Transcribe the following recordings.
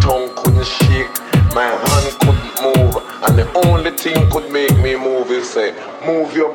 tongue couldn't shake, my hand couldn't move, and the only thing could make me move is say, move your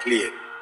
Clear. clean.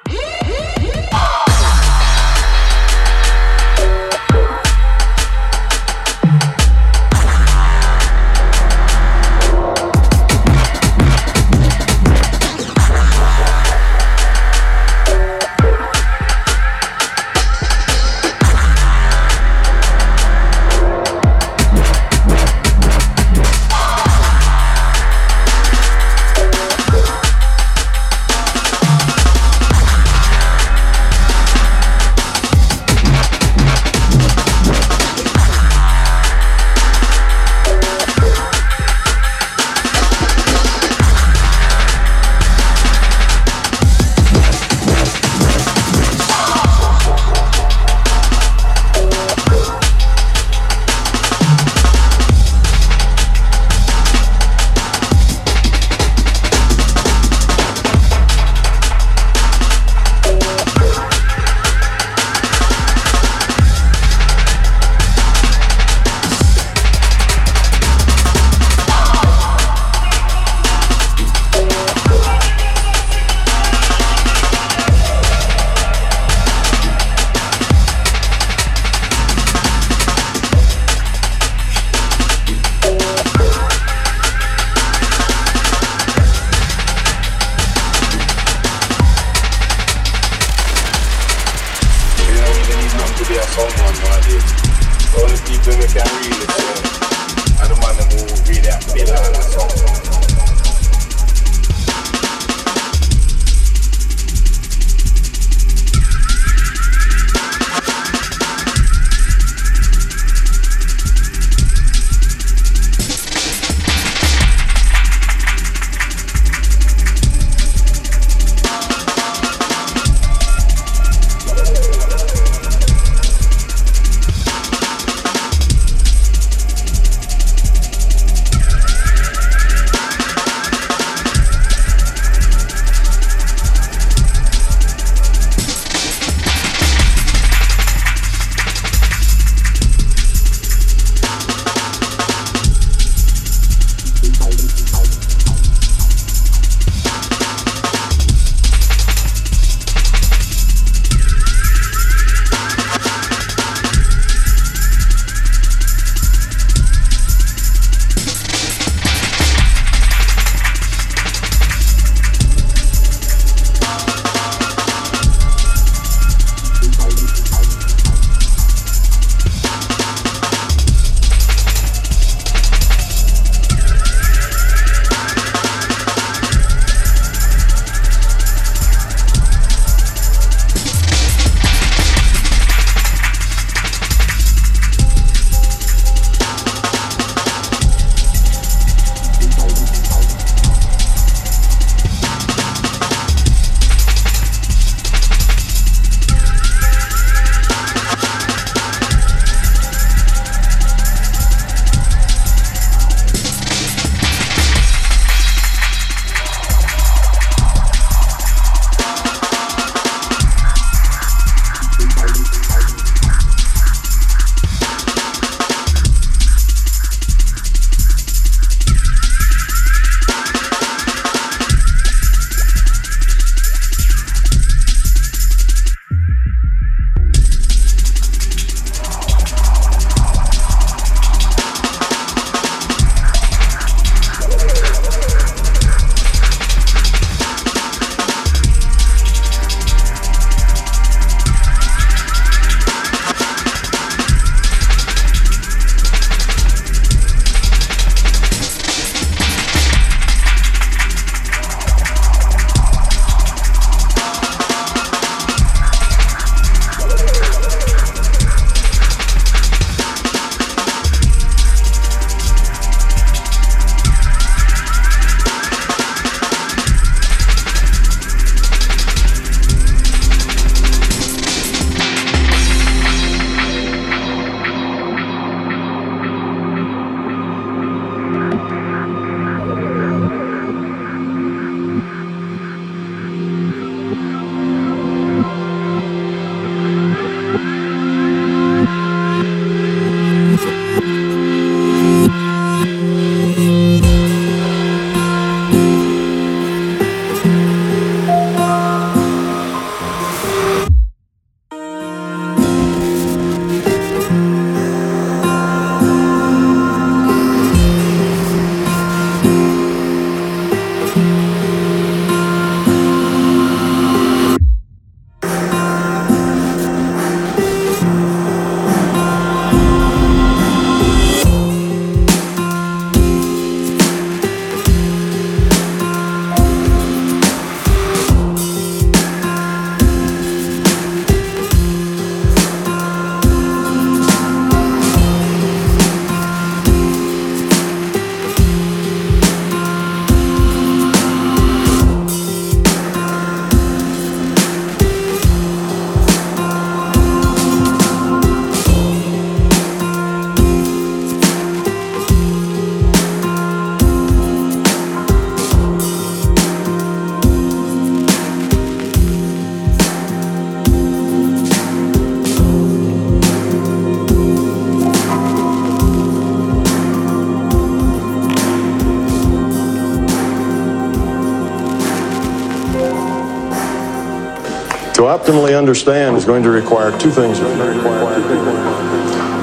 Optimally understand is going to require two things.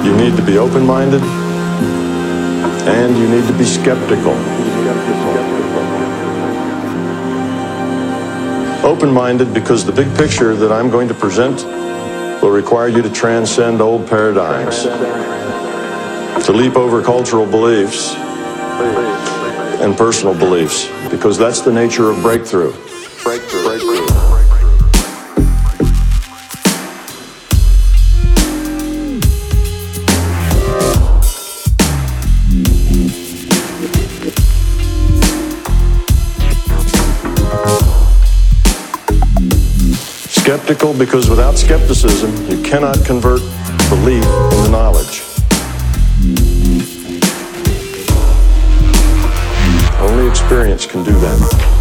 You need to be open-minded and you need to be skeptical. Open-minded because the big picture that I'm going to present will require you to transcend old paradigms, to leap over cultural beliefs and personal beliefs, because that's the nature of breakthrough. Breakthrough. Skeptical because without skepticism, you cannot convert belief into knowledge. Only experience can do that.